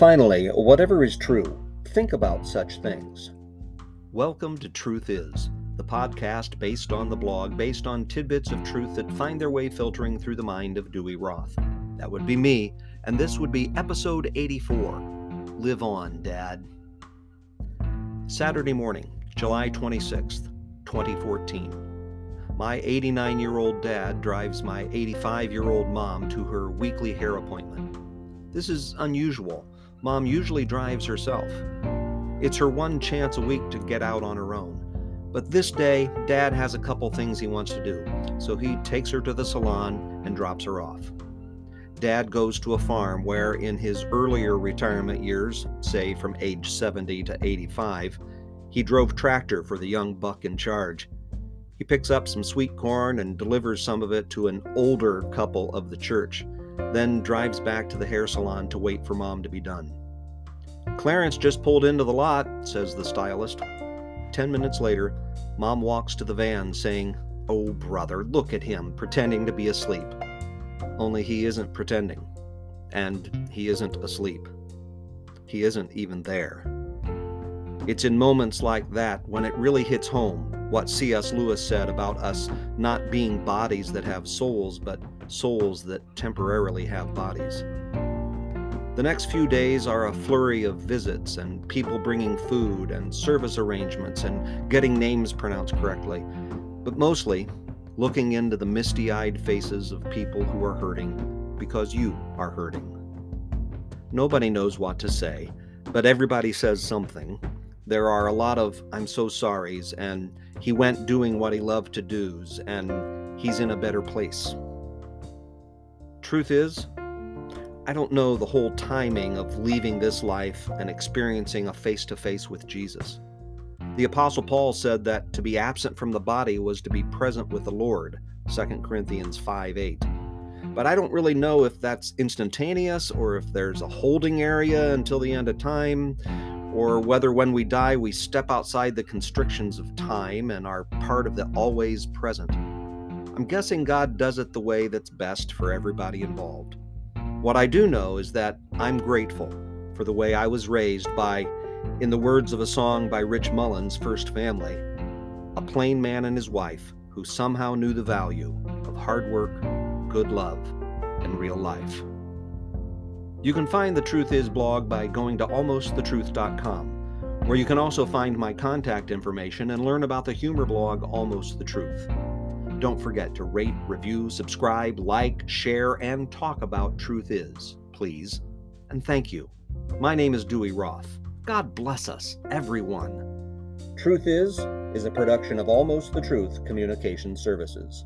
Finally, whatever is true, think about such things. Welcome to Truth Is, the podcast based on the blog, based on tidbits of truth that find their way filtering through the mind of Dewey Roth. That would be me, and this would be episode 84 Live On, Dad. Saturday morning, July 26th, 2014. My 89 year old dad drives my 85 year old mom to her weekly hair appointment. This is unusual Mom usually drives herself. It's her one chance a week to get out on her own. But this day, Dad has a couple things he wants to do, so he takes her to the salon and drops her off. Dad goes to a farm where, in his earlier retirement years, say from age 70 to 85, he drove tractor for the young buck in charge. He picks up some sweet corn and delivers some of it to an older couple of the church then drives back to the hair salon to wait for mom to be done. Clarence just pulled into the lot, says the stylist. Ten minutes later, mom walks to the van saying, Oh, brother, look at him, pretending to be asleep. Only he isn't pretending. And he isn't asleep. He isn't even there. It's in moments like that when it really hits home what C.S. Lewis said about us not being bodies that have souls, but souls that temporarily have bodies. The next few days are a flurry of visits and people bringing food and service arrangements and getting names pronounced correctly, but mostly looking into the misty eyed faces of people who are hurting because you are hurting. Nobody knows what to say, but everybody says something. There are a lot of I'm so sorries, and he went doing what he loved to do's, and he's in a better place. Truth is, I don't know the whole timing of leaving this life and experiencing a face to face with Jesus. The Apostle Paul said that to be absent from the body was to be present with the Lord, 2 Corinthians 5 8. But I don't really know if that's instantaneous or if there's a holding area until the end of time, or whether when we die we step outside the constrictions of time and are part of the always present. I'm guessing God does it the way that's best for everybody involved. What I do know is that I'm grateful for the way I was raised by, in the words of a song by Rich Mullins' First Family, a plain man and his wife who somehow knew the value of hard work, good love, and real life. You can find the Truth Is blog by going to almostthetruth.com, where you can also find my contact information and learn about the humor blog Almost the Truth. Don't forget to rate, review, subscribe, like, share, and talk about Truth Is, please. And thank you. My name is Dewey Roth. God bless us, everyone. Truth Is is a production of Almost the Truth Communication Services.